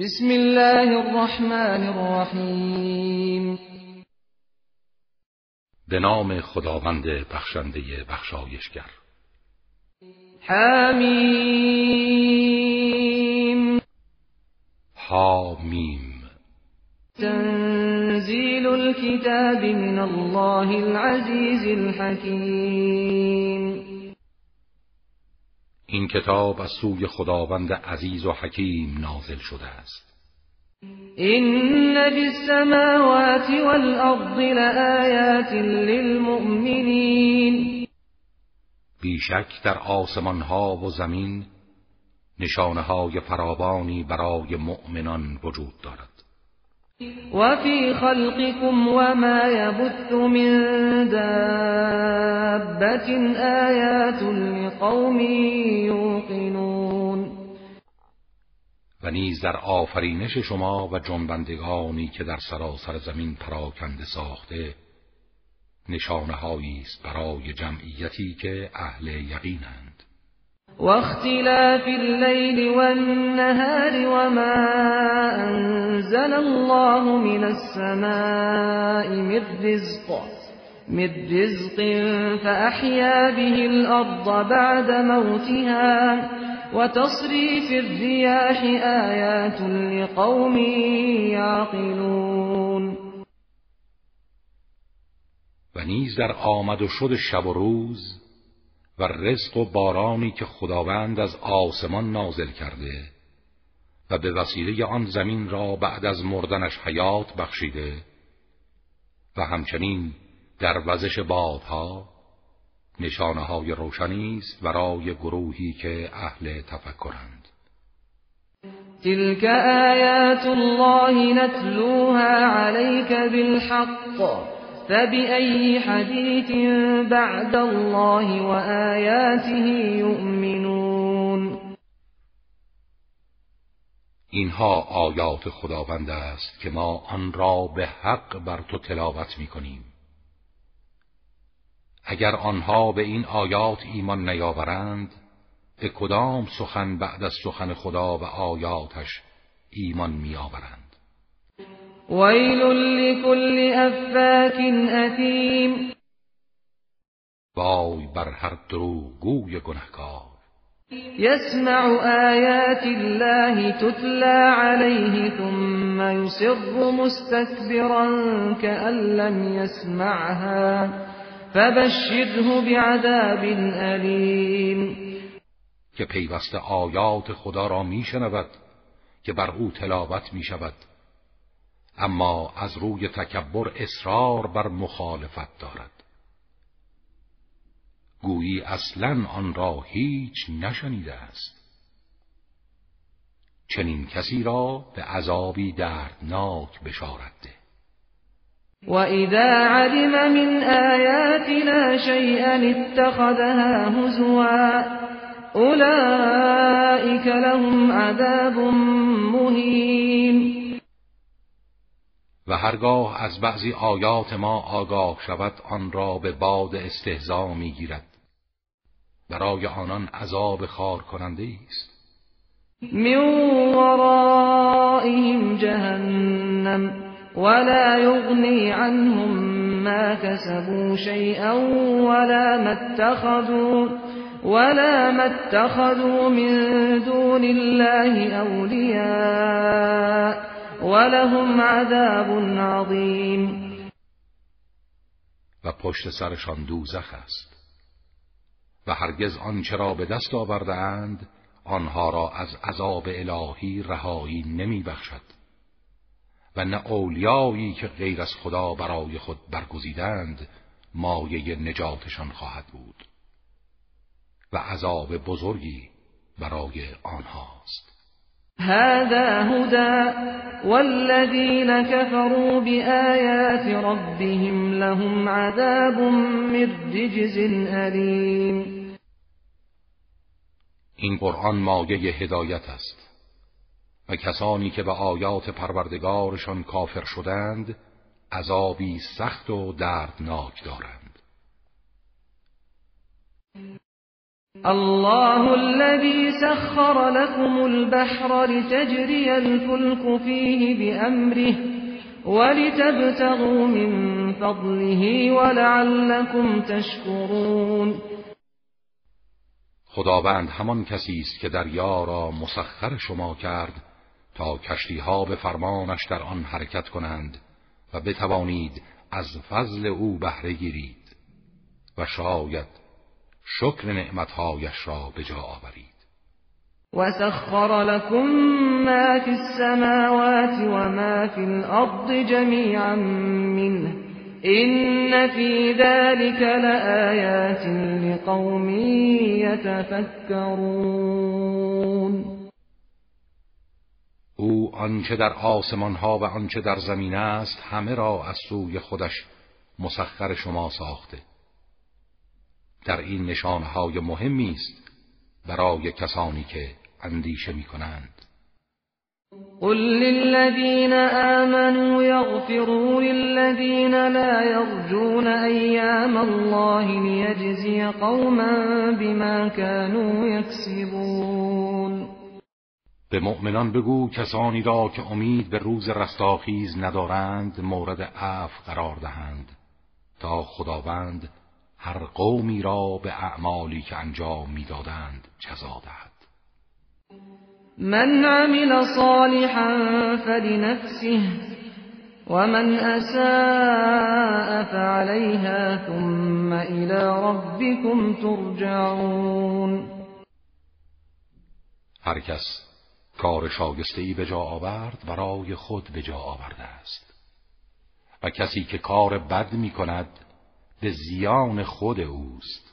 بسم الله الرحمن الرحیم به نام خداوند بخشنده بخشایشگر. حمیم. حامیم. تنزیل الكتاب من الله العزیز الحکیم. این کتاب از سوی خداوند عزیز و حکیم نازل شده است. این فی السماوات والارض لآیات للمؤمنین بیشک در آسمان ها و زمین نشانه های فراوانی برای مؤمنان وجود دارد. وفي خلقكم وما يبث من دابة آيات لقوم یوقنون و نیز در آفرینش شما و جنبندگانی که در سراسر زمین پراکنده ساخته نشانه است برای جمعیتی که اهل یقینند. واختلاف الليل والنهار وما أنزل الله من السماء من رزق من رزق فأحيا به الأرض بعد موتها وتصريف الرياح آيات لقوم يعقلون. و نیز در آمد و شد شب و روز و رزق و بارانی که خداوند از آسمان نازل کرده و به وسیله آن زمین را بعد از مردنش حیات بخشیده و همچنین در وزش بادها نشانه های روشنی است برای گروهی که اهل تفکرند. تلك آیات الله نتلوها عليك بالحق. فبأي حديث بعد الله وآياته يؤمنون؟ اینها آیات خداوند است که ما آن را به حق بر تو تلاوت می کنیم اگر آنها به این آیات ایمان نیاورند به کدام سخن بعد از سخن خدا و آیاتش ایمان میآورند؟ ویل لكل افاک اثیم وای بر هر گوی گنهکار يسمع آیات الله تتلى عليه ثم يصر مستكبرا كأن لم يسمعها. فبشره بعذاب أليم. که پیوسته آیات خدا را میشنود که بر او تلاوت می شود اما از روی تکبر اصرار بر مخالفت دارد. گویی اصلا آن را هیچ نشنیده است. چنین کسی را به عذابی دردناک بشارت ده. و اذا علم من آیاتنا شیئا اتخذها هزوا اولئک لهم عذاب مهین و هرگاه از بعضی آیات ما آگاه شود آن را به باد استهزا می‌گیرد. برای آنان عذاب خار کننده است. من ورائهم جهنم ولا یغنی عنهم ما كسبوا شيئا ولا ما اتخذوا ولا ما اتخذوا من دون الله اولیاء. ولهم عذاب عظیم. و پشت سرشان دوزخ است. و هرگز آنچه را به دست آورده اند آنها را از عذاب الهی رهایی نمی بخشد و نه اولیایی که غیر از خدا برای خود برگزیدند مایه نجاتشان خواهد بود. و عذاب بزرگی برای آنهاست. هذا هدى والذين كفروا بآيات ربهم لهم عذاب من رجز أليم. این قرآن مایه هدایت است. و کسانی که به آیات پروردگارشان کافر شدند عذابی سخت و دردناک دارند. الله الذي سخر لكم البحر لتجري الفلك فيه بأمره ولتبتغوا من فضله ولعلكم تشكرون. خداوند همان کسی است که دریا را مسخر شما کرد تا کشتی ها به فرمانش در آن حرکت کنند و بتوانید از فضل او بهره گیرید و شاید شکر نعمتهایش را به جا آورید. وسخر لكم ما في السماوات وما في الأرض جميعا منه إن في ذلك لآيات لقوم يتفكرون. او آنچه در آسمان ها و آنچه در زمین است همه را از سوی خودش مسخر شما ساخته. در این نشانهای مهمی است برای کسانی که اندیشه می کنند قل للذین آمنوا یغفروا للذین لا يرجون ایام الله لیجزی قوما بما كانوا یکسبون. به مؤمنان بگو کسانی را که امید به روز رستاخیز ندارند مورد عفو قرار دهند تا خداوند هر قومی را به اعمالی که انجام می‌دادند جزا دهد. من عمل صالحا فلنفسه ومن اساء فعليها ثم الى ربكم ترجعون. هر کس کار شاگسته ای به جا آورد برای خود به جا آورده است. و کسی که کار بد می کند به زیان خود اوست.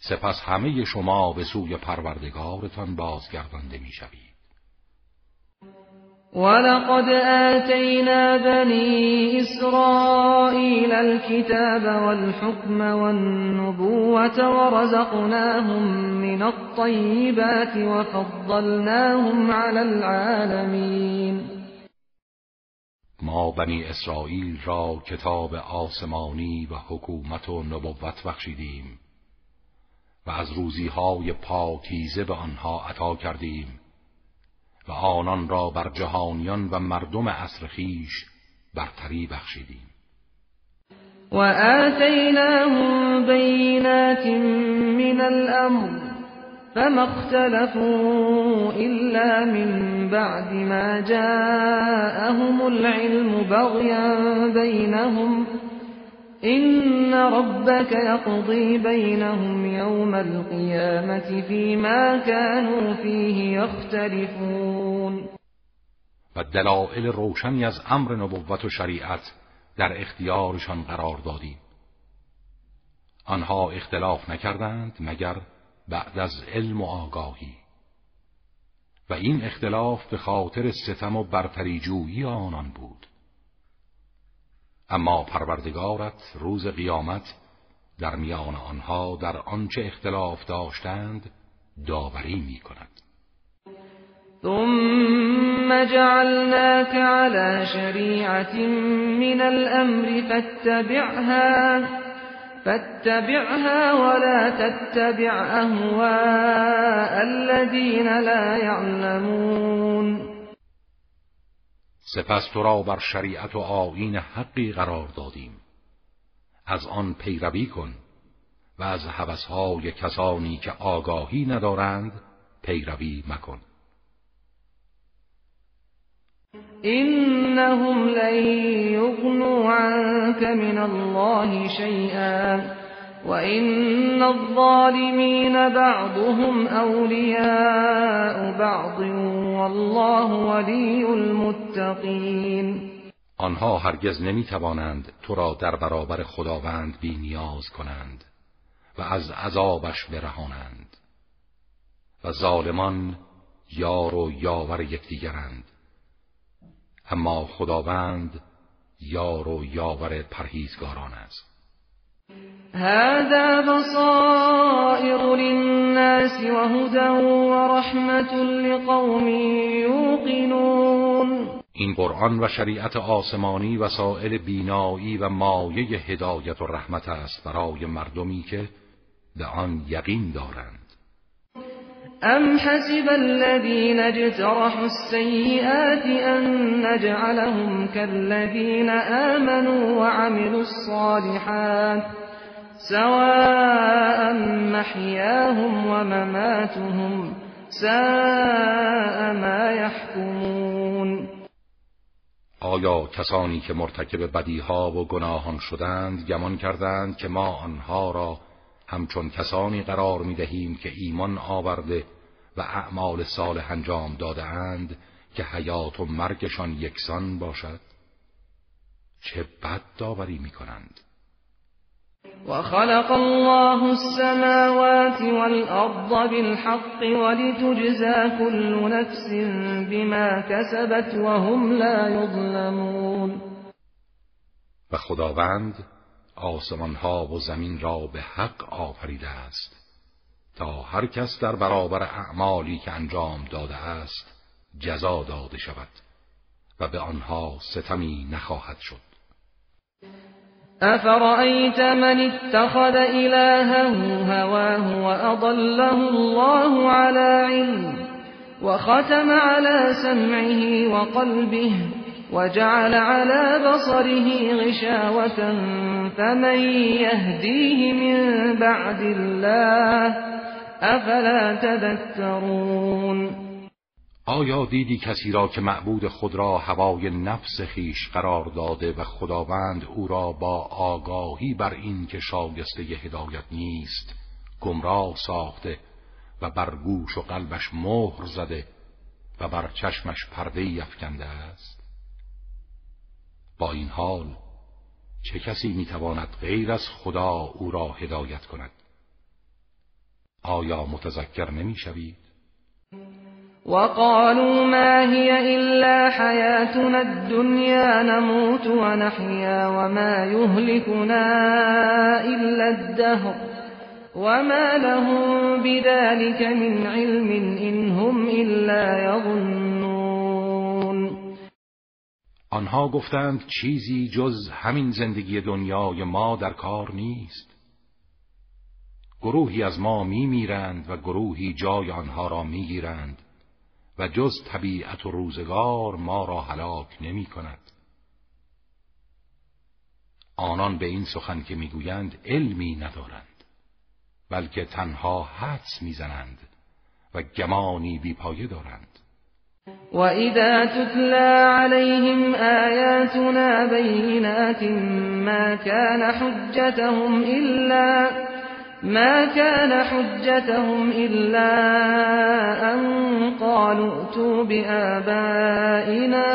سپس همه شما به سوی پروردگارتان بازگردانده می‌شوید. ولقد آتینا بنی اسرائیل الكتاب والحكم والنبوة ورزقناهم من الطیبات وفضلناهم على العالمین. ما بنی اسرائیل را کتاب آسمانی و حکومت و نبوت بخشیدیم و از روزیهای پاکیزه به آنها عطا کردیم و آنان را بر جهانیان و مردم عصر خیش برتری بخشیدیم. و آتیناهم بینات من الامر فما اختلفوا إلا من بعد ما جاءهم العلم بغيا بينهم. إن ربك يقضي بينهم يوم القيامة فيما كانوا فيه يختلفون. و دلائل روشنی از امر نبوت و شریعت در اختیارشان قرار دادیم. آنها اختلاف نکردند مگر بعد از علم و آگاهی. و این اختلاف به خاطر ستم و برتریجویی آنان بود. اما پروردگارت روز قیامت در میان آنها در آنچه اختلاف داشتند داوری می کند ثم جعلناك على شریعت من الامر فاتبعها. فاتبعها ولا تتبع اهواء الذين لا يعلمون. سپس تو را بر شریعت و آیین حقی قرار دادیم. از آن پیروی کن و از حوثهای کسانی که آگاهی ندارند پیروی مکن. إنهم لن يغنوا عنك من الله شيئا وإن الظالمين بعضهم أولياء بعض والله ولي المتقين آنها هرگز نمی توانند تو را در برابر خداوند بی نیاز کنند و از عذابش برهانند و ظالمان یار و یاور یکدیگرند. اما خداوند یار و یاور پرهیزگاران است. هذا بصائر للناس وهدى ورحمة لقوم یوقنون این قرآن و شریعت آسمانی وسائل بینایی و مایه هدایت و رحمت است برای مردمی که به آن یقین دارند. ام حسب الذين اجترحوا السيئات ان نجعلهم كالذين آمنوا وعملوا الصالحات سواء محياهم ومماتهم ساء ما يحكمون آیا کسانی که مرتکب بدیها و گناهان شدند گمان کردند که ما آنها را همچون کسانی قرار می دهیم که ایمان آورده و اعمال صالح انجام داده اند که حیات و مرگشان یکسان باشد. چه بد داوری می کنند وخلق الله السماوات والأرض بالحق ولتجزى كل نفس بما كسبت وهم لا يظلمون. و خداوند آسمان ها و زمین را به حق آفریده است تا هر کس در برابر اعمالی که انجام داده است جزا داده شود و به آنها ستمی نخواهد شد. أفرأيت من اتخذ إلهه هواه وأضله الله على علم وختم على سمعه وقلبه وجعل على بصره غشاوة فمن يهديه من بعد الله أفلا تذكرون؟ آیا دیدی کسی را که معبود خود را هوای نفس خیش قرار داده و خداوند او را با آگاهی بر این که شایسته هدایت نیست گمراه ساخته و بر گوش و قلبش مهر زده و بر چشمش پرده یفکنده است؟ با این حال چه کسی می‌تواند غیر از خدا او را هدایت کند؟ آیا متذکر نمی‌شوید؟ وقالوا ما هي إلا حياتنا الدنيا نموت ونحيا وما يهلكنا إلا الدهر وما لهم بذلك من علم إن هم إلا يظنون. آنها گفتند چیزی جز همین زندگی دنیای ما در کار نیست. گروهی از ما می میرند و گروهی جای آنها را می گیرند و جز طبیعت و روزگار ما را هلاک نمی کند آنان به این سخن که می‌گویند علمی ندارند بلکه تنها حدس می‌زنند و گمانی بیپایه دارند. و اذا تتلا علیهم آیاتنا بینات ما كان حجتهم الا ما كان حجتهم إلا أن قالوا ائتوا بآبائنا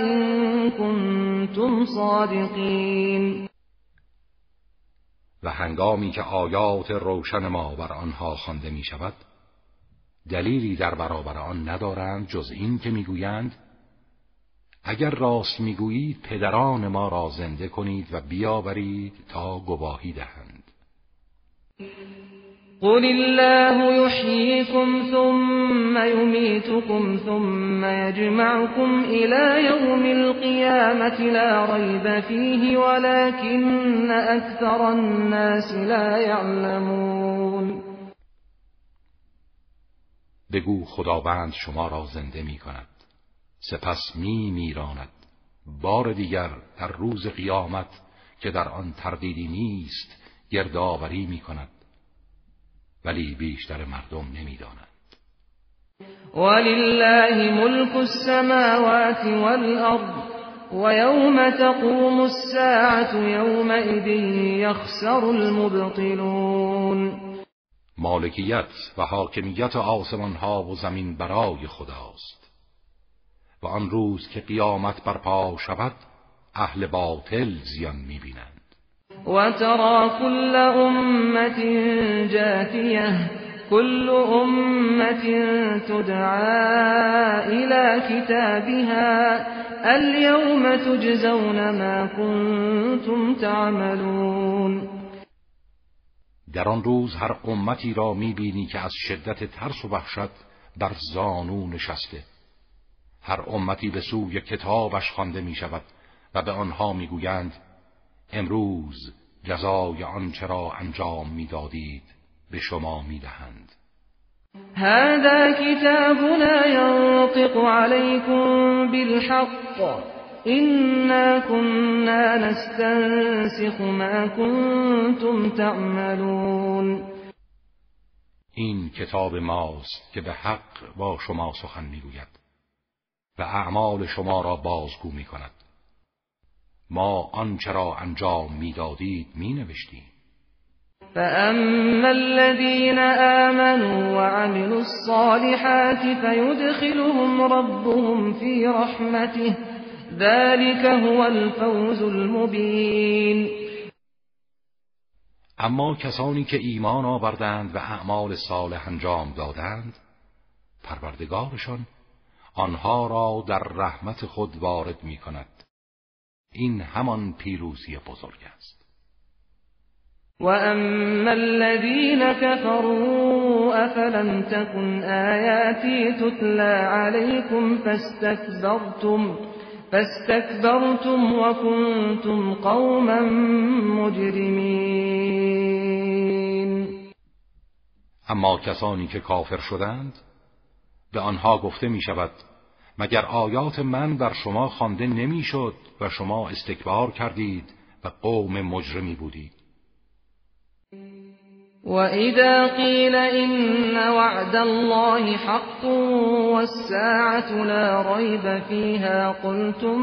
إن كنتم صادقين و هنگامی که آیات روشن ما بر آنها خوانده می شود دلیلی در برابر آن ندارند جز این که می‌گویند اگر راست می‌گویید پدران ما را زنده کنید و بیاورید تا گواهی دهند. قل الله يحييكم ثم يميتكم ثم يجمعكم إلى يوم القيامة لا ريب فيه ولكن أكثر الناس لا يعلمون. بگو خداوند شما را زنده می کند سپس می میراند. بار دیگر در روز قیامت که در آن تردیدی نیست گردآوری می کند ولی بیشتر مردم نمی‌دانند. ولله ملك السماوات والأرض ويوم تقوم الساعة يومئذ يخسر المبطلون. مالکیت و حاکمیت آسمان ها و زمین برای خداست. و آن روز که قیامت برپا شود اهل باطل زیان می‌بینند. وترى كل أمة جاثية كل أمة تدعى إلى كتابها اليوم تجزون ما كنتم تعملون. در آن روز هر امتی را می‌بینی که از شدت ترس و وحشت بر زانو نشسته. هر امتی به سوی کتابش خوانده می شود و به آنها می‌گویند امروز جزای آنچه را انجام می‌دادید به شما می‌دهند. هذا كتابنا ينطق عليكم بالحق. إنا كنا نستنسخ ما كنتم تعملون. این کتاب ماست که به حق با شما سخن می‌گوید. و اعمال شما را بازگو می کند ما آنچه را انجام می‌دادید می نوشتیم فأما الذين آمنوا وعملوا الصالحات فيدخلهم ربهم في رحمته ذلك هو الفوز المبین اما کسانی که ایمان آوردند و اعمال صالح انجام دادند پروردگارشان آنها را در رحمت خود وارد می کند این همان پیروزی بزرگ است. و اما الذين كفروا افلم تكن آیاتی تتلى عليكم فاستكبرتم فاستكبرتم وكنتم قوما مجرمین اما کسانی که کافر شدند به آنها گفته می شود مگر آیات من بر شما خوانده نمی‌شد و شما استکبار کردید و قوم مجرمی بودید؟ وَإِذَا قِيلَ إِنَّ وَعْدَ اللَّهِ حَقٌّ وَالسَّاعَةُ لَا رَيْبَ فِيهَا قُلْتُم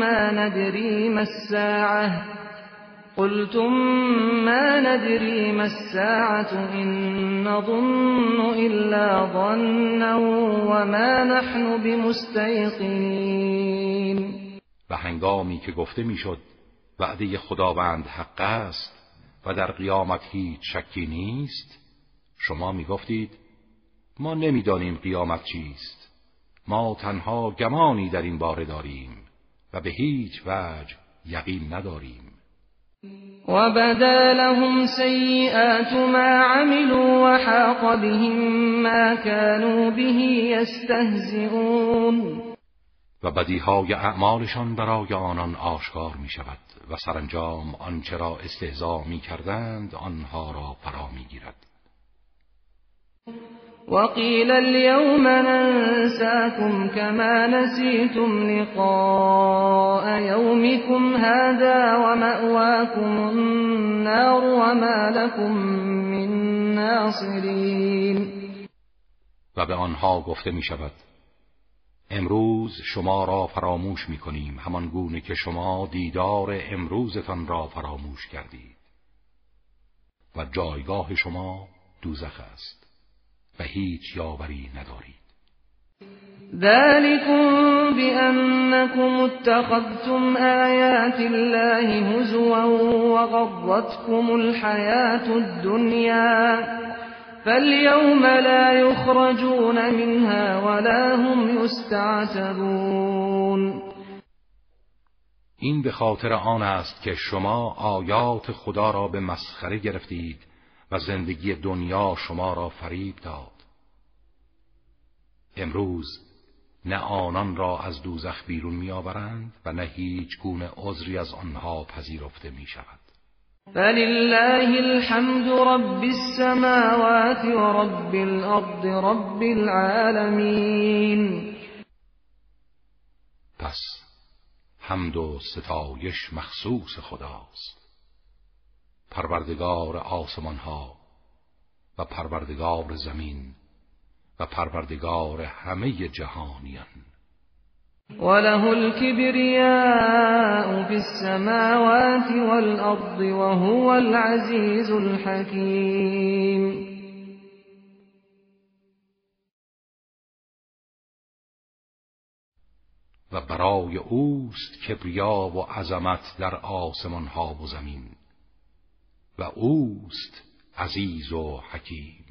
مَّا نَدْرِي مَا السَّاعَةُ قُلْتُم مَّا نَدْرِي مَا السَّاعَةُ إِن نَّظُنُّ إِلَّا ظَنًّا وَمَا نَحْنُ بِمُسْتَيْقِنِينَ. و هنگامی که گفته می‌شد وعده خداوند حق است و در قیامت هیچ شکی نیست شما می گفتید ما نمی‌دانیم قیامت چیست. ما تنها گمانی در این باره داریم و به هیچ وجه یقین نداریم. و بدا لهم سیئات ما عملوا وحاق بهم ما كانوا به یستهزئون و بدیهای اعمالشان برای آنان آشکار می شود و سرانجام آنچه را استهزا می کردند آنها را فرا می گیرد وقیل اليوم ننساكم كما نسيتم لقاء يومكم هذا ومأواكم النار وما لكم من ناصرین و به آنها گفته می شود امروز شما را فراموش می کنیم همان گونه که شما دیدار امروزتان را فراموش کردید. و جایگاه شما دوزخ است. و هیچ یاوری ندارید. ذلكم بأنكم اتخذتم آيات الله هزوا وغرتكم الحياة الدنيا فاليوم لا يخرجون منها ولا هم يستعتبون. این به خاطر آن است که شما آیات خدا را به مسخره گرفتید و زندگی دنیا شما را فریب داد. امروز نه آنان را از دوزخ بیرون میآورند و نه هیچ گونه عذری از آنها پذیرفته می شود فلله الحمد رب السماوات ورب الأرض رب العالمين. پس حمد و ستایش مخصوص خداست. پروردگار آسمان ها و پروردگار زمین و پروردگار همه جهانیان. وله الكبرياء في السماوات والأرض وهو العزيز الحكيم. و برای اوست کبریا و عظمت در آسمان ها و زمین. و اوست عزیز و حکیم.